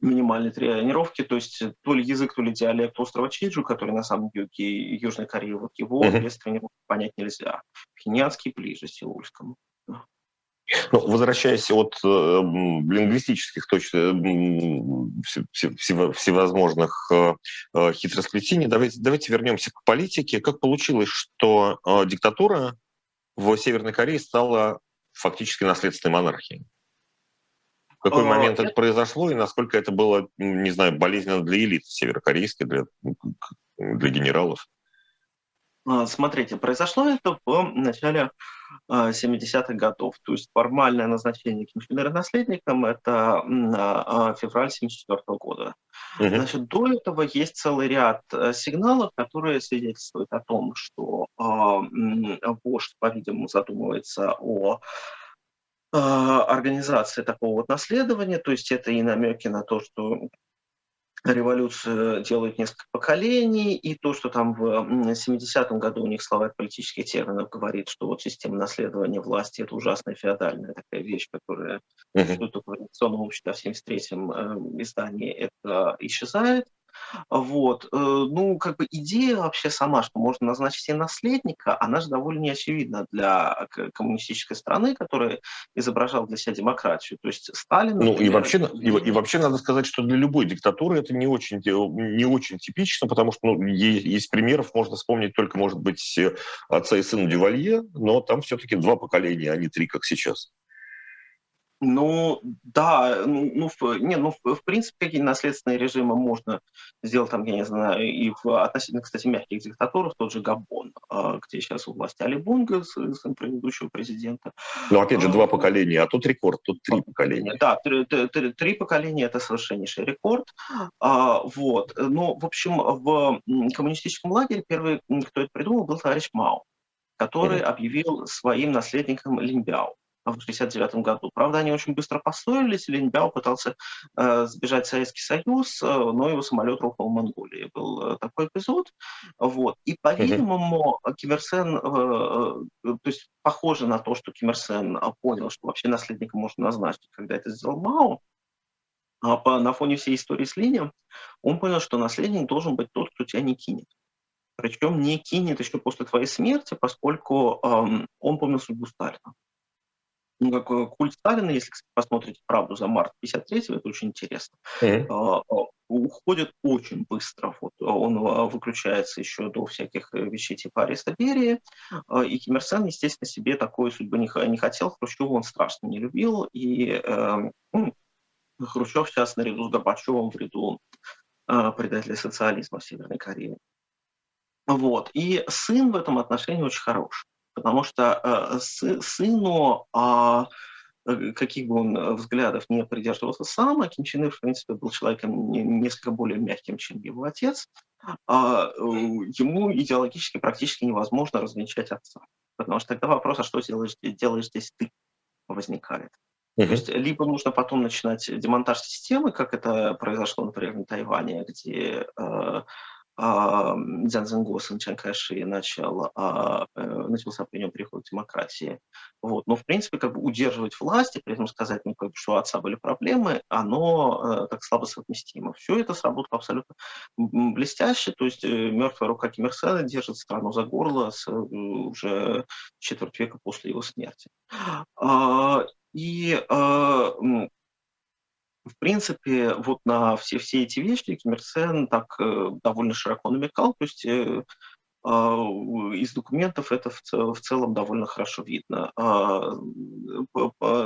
минимальной тренировке, то есть то ли язык, то ли диалект острова Чиджу, который на самом юге Южной Кореи, вот его без тренировки понять нельзя. Пхенянский ближе сеульскому. Ну, возвращаясь от э, лингвистических точек э, всевозможных э, э, хитросплетений, давайте, давайте вернемся к политике. Как получилось, что э, диктатура в Северной Корее стала фактически наследственной монархией? В какой а, момент это произошло и насколько это было, не знаю, болезненно для элиты северокорейской, для, для генералов? А, смотрите, произошло это в начале 70-х а, годов. То есть формальное назначение Ким Чен наследником – это а, февраль 74 года. Угу. Значит, до этого есть целый ряд э, сигналов, которые свидетельствуют о том, что вождь, по-видимому, задумывается о организации такого вот наследования, то есть это и намеки на то, что революцию делают несколько поколений, и то, что там в 70-м году у них словарь политических терминов говорит, что вот система наследования власти – это ужасная феодальная такая вещь, которая только в революционном обществе в 73-м э, издании это исчезает. Вот. Э, ну, как бы идея вообще сама, что можно назначить себе наследника, она же довольно неочевидна для коммунистической страны, которая изображала для себя демократию. То есть Сталин... Ну, например, и, вообще, и, и вообще надо сказать, что для любой диктатуры это не очень, не очень типично, потому что ну, есть, есть примеров, можно вспомнить только, может быть, отца и сына Дювалье, но там все-таки два поколения, а не три, как сейчас. Ну, да, ну, ну, в, не, ну, в, в принципе, какие наследственные режимы можно сделать, там, я не знаю, и в относительно, кстати, мягких диктатурах, тот же Габон, а, где сейчас у власти Али Бунга, сын предыдущего президента. Ну, опять же, два а, поколения, а тут рекорд, тут три поколения. Да, три, три, три поколения – это совершеннейший рекорд. А, вот. Ну, в общем, в коммунистическом лагере первый, кто это придумал, был товарищ Мао, который mm-hmm. объявил своим наследником Линбяо в 1969 году. Правда, они очень быстро поссорились, Линьбяо пытался э, сбежать в Советский Союз, э, но его самолет рухнул в Монголии. Был э, такой эпизод. Вот. И, по-видимому, uh-huh. Ким Ир Сен, э, э, то есть похоже на то, что Ким Ир Сен понял, что вообще наследника можно назначить, когда это сделал Мао, а по, на фоне всей истории с Линем, он понял, что наследник должен быть тот, кто тебя не кинет. Причем не кинет еще после твоей смерти, поскольку эм, он помнил судьбу Сталина ну, как э, культ Сталина, если посмотрите «Правду за март 53-го», это очень интересно, mm-hmm. уходит очень быстро. Вот, он а, выключается еще до всяких э, вещей типа ареста Берии, и Ким Ир Сен, естественно, себе такой судьбы не, не хотел, Хрущева он страшно не любил, и э, Хрущев сейчас наряду с Горбачевым в ряду э, предателей социализма в Северной Корее. Вот. И сын в этом отношении очень хорош. Потому что сыну а, каких бы он взглядов не придерживался сам, а Ким Чен Ир, в принципе, был человеком несколько более мягким, чем его отец, а ему идеологически практически невозможно размечать отца. Потому что тогда вопрос, а что делаешь, делаешь здесь ты, возникает. Uh-huh. То есть либо нужно потом начинать демонтаж системы, как это произошло, например, на Тайване, где э, Дзян Зенго, сын Чан Кайши, начал, а, э, начался при нем переход к демократии. Вот. Но, в принципе, как бы удерживать власть и при этом сказать, ну, как бы, что у отца были проблемы, оно э, так слабо совместимо. Все это сработало абсолютно блестяще. То есть э, мертвая рука Ким Ир Сена держит страну за горло с, уже четверть века после его смерти. А, и в принципе, вот на все, все эти вещи Ким Ир Сен так э, довольно широко намекал, то есть э, э, из документов это в, в целом довольно хорошо видно. Э,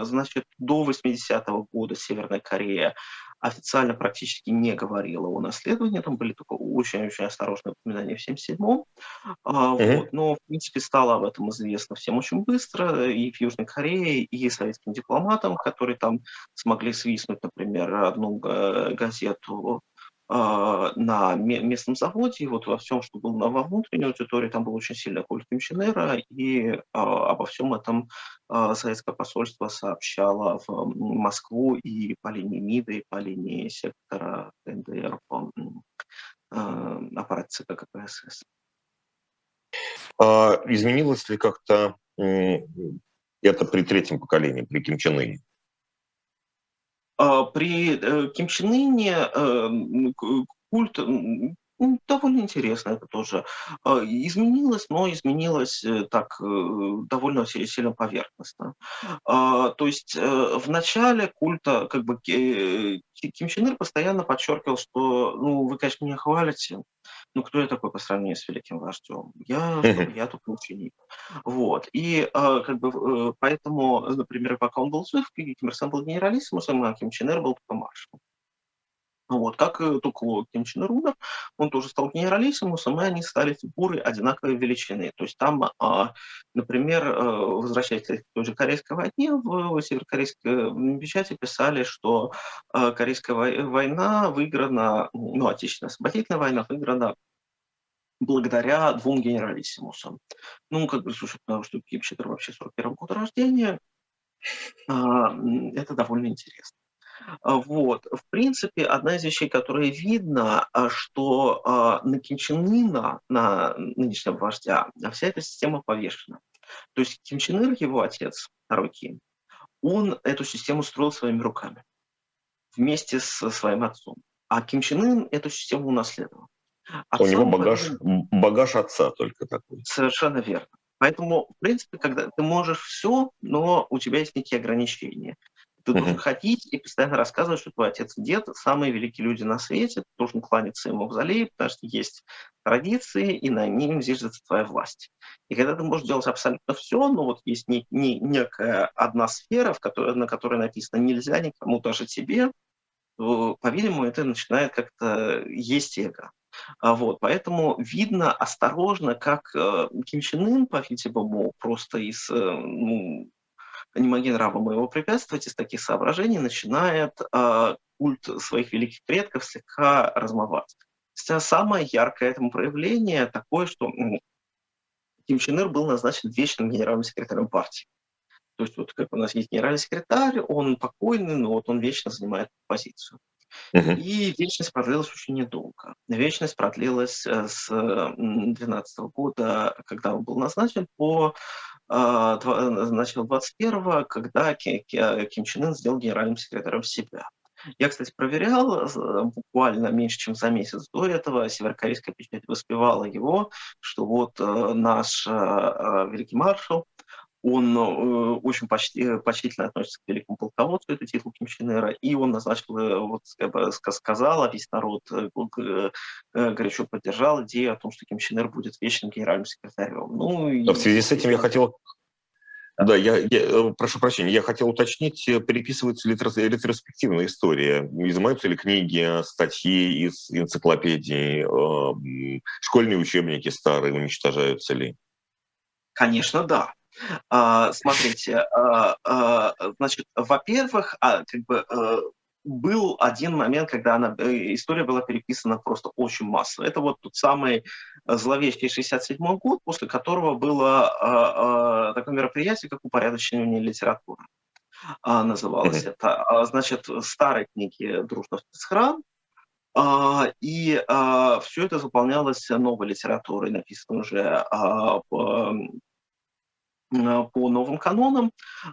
значит, до 80-го года Северная Корея официально практически не говорила о наследовании, там были только очень-очень осторожные упоминания в 1977-м, а, mm-hmm. вот, но, в принципе, стало об этом известно всем очень быстро, и в Южной Корее, и советским дипломатам, которые там смогли свистнуть, например, одну газету а, на местном заводе, и вот во всем, что было во внутренней аудитории, там был очень сильный культ Кимченера, и а, обо всем этом а, советское посольство сообщало в Москву и по линии МИДа, и по линии сектора КНДР по аппарат ЦК КПСС. А изменилось ли как-то это при третьем поколении, при Ким Чен Ыне? А, при э, Ким Чен Ыне э, культ довольно интересно это тоже. А, изменилось, но изменилось э, так довольно сильно поверхностно. А, то есть в начале культа как бы Ким Чен Ир постоянно подчеркивал, что ну вы, конечно, меня хвалите, ну, кто я такой по сравнению с великим вождем? Я, я тут ученик. Вот. И э, как бы э, поэтому, например, пока он был жив, Ким Ир Сен был генералиссимусом, а Ким Чен Ир был только маршалом. Вот, как э, только Ким Чен умер, он тоже стал генералиссимусом, и они стали фигуры одинаковой величины. То есть там, а, например, э, возвращаясь к той же Корейской войне, в северокорейской печати писали, что э, Корейская война выиграна, ну, Отечественная освободительная война выиграна благодаря двум генералиссимусам. Ну, как бы, слушай, потому что Ир вообще 41 года рождения, а, это довольно интересно. А, вот. В принципе, одна из вещей, которые видно, а, что а, на Ына, на нынешнего вождя, вся эта система повешена. То есть Ким Чен Ир, его отец, второй Ким, он эту систему строил своими руками вместе со своим отцом. А Ким Чен Ын эту систему унаследовал. Отцом У него багаж, багаж отца только такой. Совершенно верно. Поэтому, в принципе, когда ты можешь все, но у тебя есть некие ограничения. Ты должен ходить и постоянно рассказывать, что твой отец и дед самые великие люди на свете, ты должен кланяться ему в зале, потому что есть традиции, и на ним зиждется твоя власть. И когда ты можешь делать абсолютно все, но вот есть не, не, некая одна сфера, в которой, на которой написано «нельзя никому, даже тебе», то, по-видимому, это начинает как-то есть эго. А вот, поэтому видно осторожно, как э, Ким Чен Ын, по-видимому, просто из э, ну, не могли рабам его препятствовать, из таких соображений начинает э, культ своих великих предков слегка размываться. Самое яркое этому проявление такое, что Ким Чен Ир был назначен вечным генеральным секретарем партии. То есть вот как у нас есть генеральный секретарь, он покойный, но вот он вечно занимает позицию. Uh-huh. И вечность продлилась очень недолго. Вечность продлилась э, с 2012 года, когда он был назначен, по начала 21-го, когда Ким Чен Ын сделал генеральным секретарем себя. Я, кстати, проверял буквально меньше, чем за месяц до этого. Северокорейская печать воспевала его, что вот э, наш э, э, великий маршал, он очень почти, почтительно относится к великому полководцу, это титул Ким Чен Ира, и он назначил, вот, сказал, а весь народ горячо поддержал идею о том, что Ким Чен Ир будет вечным генеральным секретарем. Ну, и... В связи с этим я хотел да, я, я э, прошу прощения, я хотел уточнить, э, переписывается ли ретроспективная история? Изымаются ли книги, статьи из энциклопедий, э, школьные учебники старые уничтожаются ли? Конечно, да. А, смотрите, а, а, значит, во-первых, а, как бы э, был один момент, когда она, э, история была переписана просто очень массово. Это вот тот самый зловещий 67 год, после которого было такое мероприятие, как упорядочение литературы. Называлось mm-hmm. это. Значит, старые книги «Дружно в спецхран», и все это заполнялось новой литературой, написанной уже Э, по новым канонам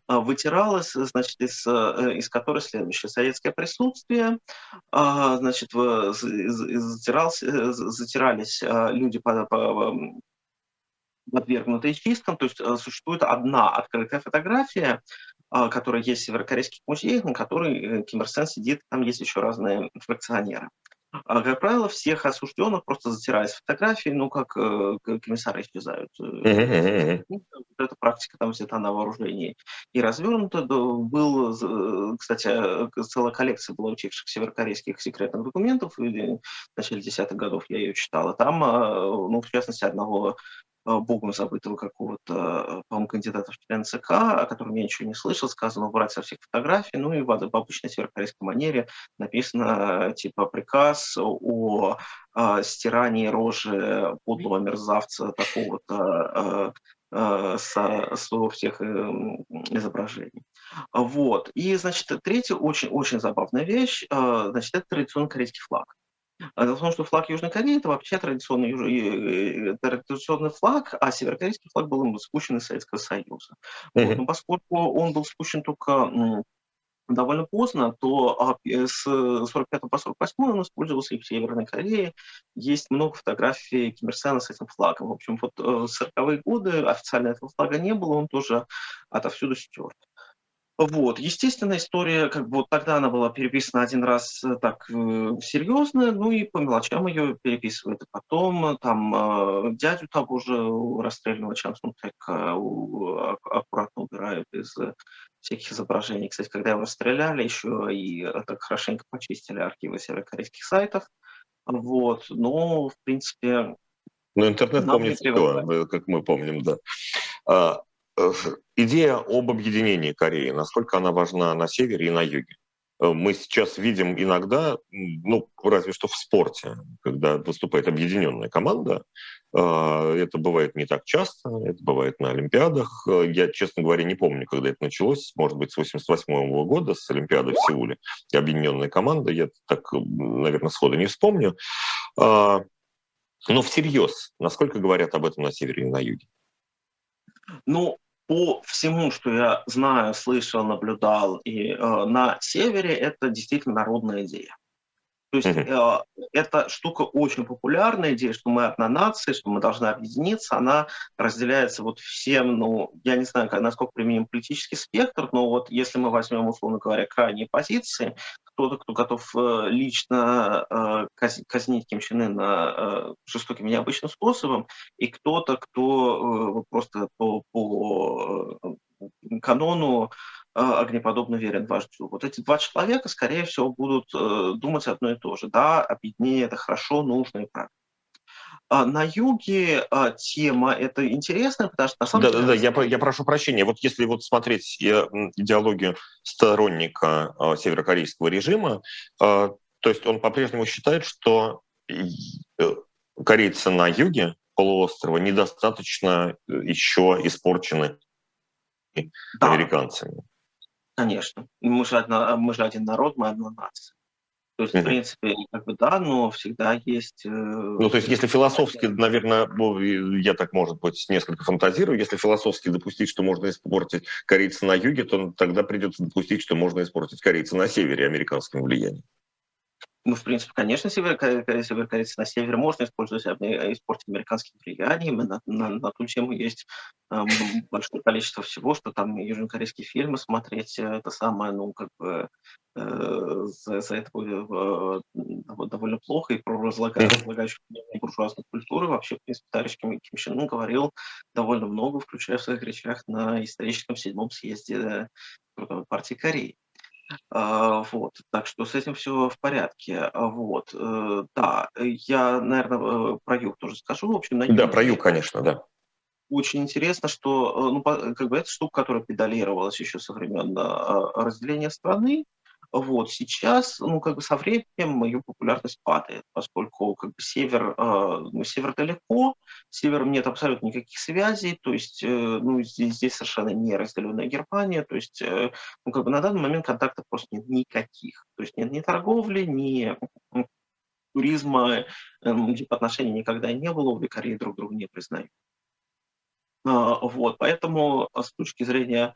э, вытиралось, значит, из, э, из которой следующее. Советское присутствие, значит, затирались, затирались люди по, по, подвергнутые чисткам, то есть существует одна открытая фотография, которая есть в северокорейских музеях, на которой Ким Ир Сен сидит, там есть еще разные фракционеры. А, как правило, всех осужденных просто затирают фотографии, ну, как э, комиссары исчезают. Mm-hmm. Эта практика там взята на вооружении и развернута. Был, э, кстати, целая коллекция была утекших северокорейских секретных документов. В начале десятых годов я ее читала. Там, ну, в частности, одного Э, богом забытого какого-то, э, по-моему, кандидата в член ЦК, о котором я ничего не слышал, сказано убрать со всех фотографий, ну и в, в обычной северокорейской манере написано типа приказ о, о стирании рожи подлого мерзавца такого-то э, со, со всех изображений. Вот. И, значит, третья очень-очень забавная вещь, значит, это традиционный корейский флаг. А дело в том, что флаг Южной Кореи – это вообще традиционный, э, э, традиционный флаг, а северокорейский флаг был спущен из Советского Союза. Mm-hmm. Вот, но поскольку он был спущен только довольно поздно, то а, э, с 45 по 48 он использовался и в Северной Корее. Есть много фотографий Ким Ир Сена с этим флагом. В общем, вот в 40-е годы официально этого флага не было, он тоже отовсюду стерт. Вот. Естественно, история, как бы вот тогда она была переписана один раз э, так э, серьезно, ну и по мелочам ее переписывают. И потом э, там дядю того же расстрелянного Чан Сунтека аккуратно убирают из всяких изображений. Кстати, когда его расстреляли, еще и так хорошенько почистили архивы северокорейских сайтов. Вот. Но, в принципе... Ну, интернет помнит все, как мы помним, да. А, идея об объединении Кореи, насколько она важна на севере и на юге. Э, мы сейчас видим иногда, ну, разве что в спорте, когда выступает объединенная команда. Э, это бывает не так часто, это бывает на Олимпиадах. Я, честно говоря, не помню, когда это началось. Может быть, с 88 года, с Олимпиады в Сеуле. Объединенная команда, я так, наверное, сходу не вспомню. Но всерьез, насколько говорят об этом на севере и на юге? Ну, по всему, что я знаю, слышал, наблюдал и э, на севере, это действительно народная идея. То есть э, эта штука очень популярная, идея, что мы одна нация, что мы должны объединиться, она разделяется вот всем, ну, я не знаю, насколько применим политический спектр, но вот если мы возьмем, условно говоря, крайние позиции, кто-то, кто готов э, лично э, казнить Ким Чен Ына э, жестоким и необычным способом, и кто-то, кто просто по, по канону огнеподобно верен вождю. Вот эти два человека, скорее всего, будут думать одно и то же. Да, объединение – это хорошо, нужно и правильно. А на юге а, тема это интересная, потому что на самом да, деле... Да, да, я, я прошу прощения. Вот если вот смотреть идеологию сторонника северокорейского режима, то есть он по-прежнему считает, что э, корейцы на юге полуострова недостаточно э, еще испорчены да. американцами. Конечно. Мы же, одна, мы же один народ, мы одна нация. То есть, в принципе, как бы да, но всегда есть... Э, ну, то есть, если философски, наверное, я так, может быть, несколько фантазирую, если философски допустить, что можно испортить корейца на юге, то тогда придется допустить, что можно испортить корейца на севере американским влиянием. Ну, в принципе, конечно, северокорейцы на севере можно использовать, испортить американским влиянием. На, на, на ту тему есть э, большое количество всего, что там южнокорейские фильмы смотреть, э, это самое, ну, как бы э, за, за это э, довольно плохо, и про разлагающую буржуазную культуру вообще, в принципе, товарищ Ким, Ким Чен Ын говорил довольно много, включая в своих речах на историческом седьмом съезде э, партии Кореи. А, вот, так что с этим все в порядке. А, вот, э, да, я, наверное, э, про юг тоже скажу. В общем, на юге, да, про юг, конечно, да. очень интересно, что ну, как бы это штука, которая педалировалась еще со времен разделения страны, вот сейчас, ну, как бы со временем ее популярность падает, поскольку как бы север, э, ну, север далеко, с севером нет абсолютно никаких связей, то есть, э, ну, здесь, здесь совершенно не разделенная Германия, то есть, э, ну, как бы на данный момент контактов просто нет никаких, то есть нет ни торговли, ни туризма, э, отношений никогда не было, обе Кореи друг друга не признают. А, вот, поэтому с точки зрения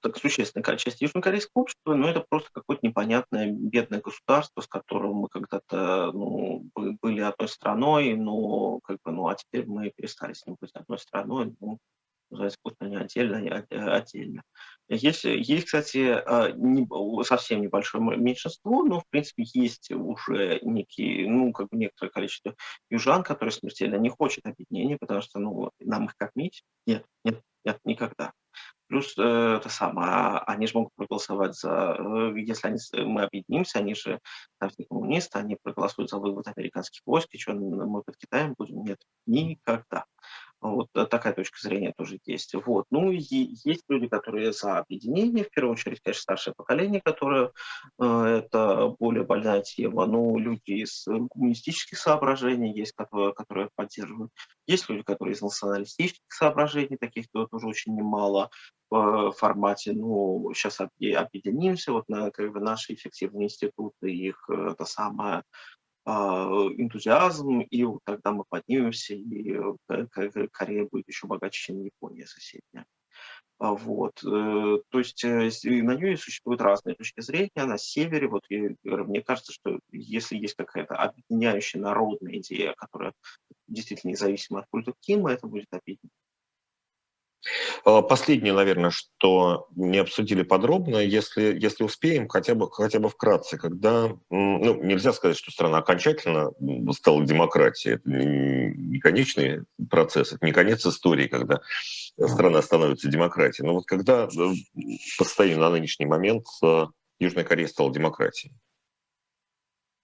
так существенная часть южнокорейского общества, но это просто какое-то непонятное бедное государство, с которым мы когда-то ну, были одной страной, но как бы, ну, а теперь мы перестали с ним быть одной страной, ну, называется, пусть они отдельно, они отдельно. Есть, есть, кстати, а, не, совсем небольшое меньшинство, но, в принципе, есть уже некие, ну, как бы некоторое количество южан, которые смертельно не хотят объединения, потому что, ну, нам их кормить? Нет, нет, нет, никогда. Плюс э, это самое, они же могут проголосовать за, э, если они, мы объединимся, они же там коммунисты, они проголосуют за вывод американских войск, и что мы под Китаем будем? Нет, никогда. Вот э, такая точка зрения тоже есть. Вот. Ну и есть люди, которые за объединение, в первую очередь, конечно, старшее поколение, которое э, это более больная тема. Ну, люди из коммунистических соображений есть, которые, которые поддерживают. Есть люди, которые из националистических соображений, таких тоже очень немало в формате, ну, сейчас объединимся, вот на как бы наши эффективные институты, их э, это самое энтузиазм, и тогда мы поднимемся, и э, Корея будет еще богаче, чем Япония соседняя. А, вот. Э, то есть на нее существуют разные точки зрения. На севере, вот мне кажется, что если есть какая-то объединяющая народная идея, которая действительно независима от культа Кима, это будет объединение. А, последнее, наверное, что не обсудили подробно, если, если успеем, хотя бы, хотя бы вкратце, когда, ну, нельзя сказать, что страна окончательно стала демократией, это не конечный процесс, это не конец истории, когда страна становится демократией, но вот когда э, по состоянию на нынешний момент э, Южная Корея стала демократией?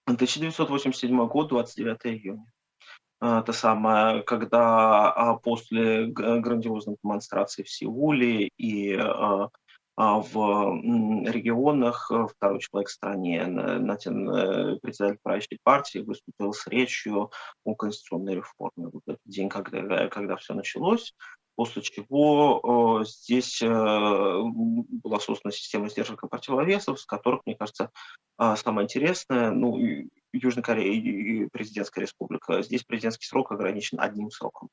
1987 год, 29 июня. А, это самое, когда а, после грандиозной демонстрации в Сеуле и а, в регионах э, второй человек в стране, Натин, э, председатель правящей партии, выступил с речью о конституционной реформе. Вот этот день, когда, когда все началось, после чего э, здесь э, была создана система сдержек и противовесов, с которых, мне кажется, э, самое интересное, ну, Южная Корея и президентская республика, здесь президентский срок ограничен одним сроком.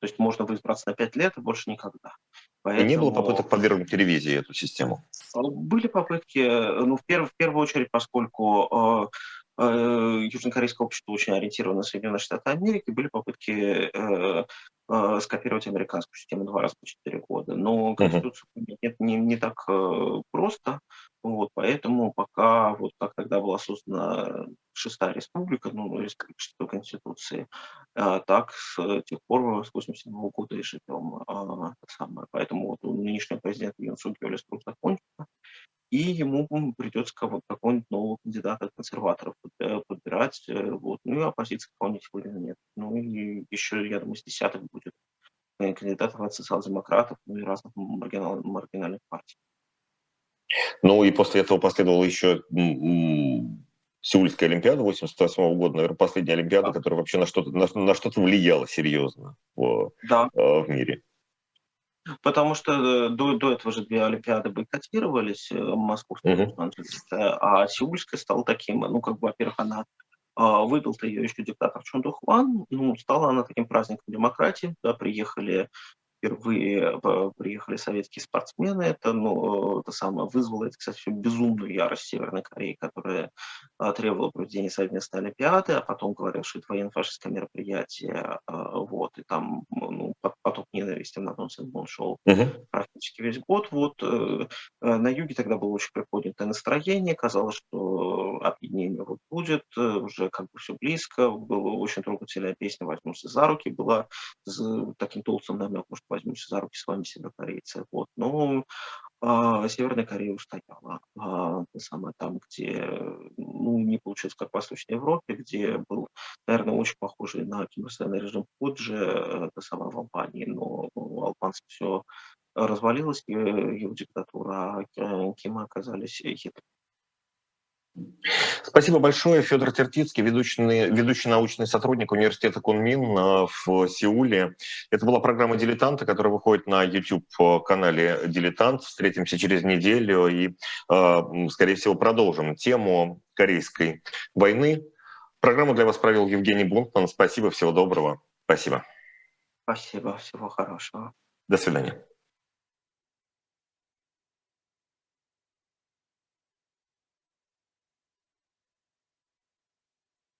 То есть можно избраться на пять лет и больше никогда. Поэтому... Не было попыток подвергнуть ревизии эту систему? Были попытки, ну, в, перв, в первую очередь, поскольку э, э, южнокорейское общество очень ориентировано на Соединенные Штаты Америки, были попытки э, э, скопировать американскую систему два раза по четыре года. Но Конституцию uh-huh. нет, не, не так э, просто. Вот, поэтому пока, вот как тогда была создана шестая республика, ну, республика Конституции, а, так с тех пор, с 87 года и живем. А, самое. Поэтому вот у нынешнего президента Юн Сук Йоли и ему придется какого-нибудь нового кандидата консерваторов э, подбирать. Э, вот. Ну и оппозиции какого-нибудь выбора нет. Ну и еще, я думаю, с десяток будет э, кандидатов от социал-демократов, ну и разных маргинал, маргинальных партий. Ну и после этого последовала еще Сеульская Олимпиада 88 года, наверное, последняя Олимпиада, да. которая вообще на что-то на, на что-то влияла серьезно в, да. в мире. Потому что э, до, до этого же две Олимпиады бойкотировались, э, московская uh-huh. а Сеульская стала таким, ну, как бы, во-первых, она а, выбил-то ее еще диктатор Чон Хван, ну, стала она таким праздником демократии, да, приехали впервые э, приехали советские спортсмены. Это, ну, это самое вызвало, это, кстати, безумную ярость Северной Кореи, которая а, требовала проведения совместной Олимпиады, а потом говорил, что это военно-фашистское мероприятие. Вот, и там ну, поток ненависти на Нонсен он шел uh-huh. практически весь год. Вот, э, э, на юге тогда было очень приподнятое настроение, казалось, что объединение вот будет, уже как бы все близко, была очень трогательная песня «Возьмемся за руки», была с таким толстым намеком, что возьмемся за руки с вами, северокорейцы. Вот. Но а, Северная Корея устояла. А, самое там, где ну, не получилось, как в Восточной Европе, где был, наверное, очень похожий на кимирсайный режим Пуджи, это самое в Албании, но у албанцев все развалилось, его диктатура, а Кима оказались хитрыми. Спасибо большое. Федор Тертицкий, ведущий, ведущий научный сотрудник университета Кунмин э, в Сеуле. Это была программа «Дилетанты», которая выходит на YouTube-канале «Дилетант». Встретимся через неделю и, э, скорее всего, продолжим тему Корейской войны. Программу для вас провел Евгений Бунтман. Спасибо, всего доброго. Спасибо. Спасибо, всего хорошего. До свидания.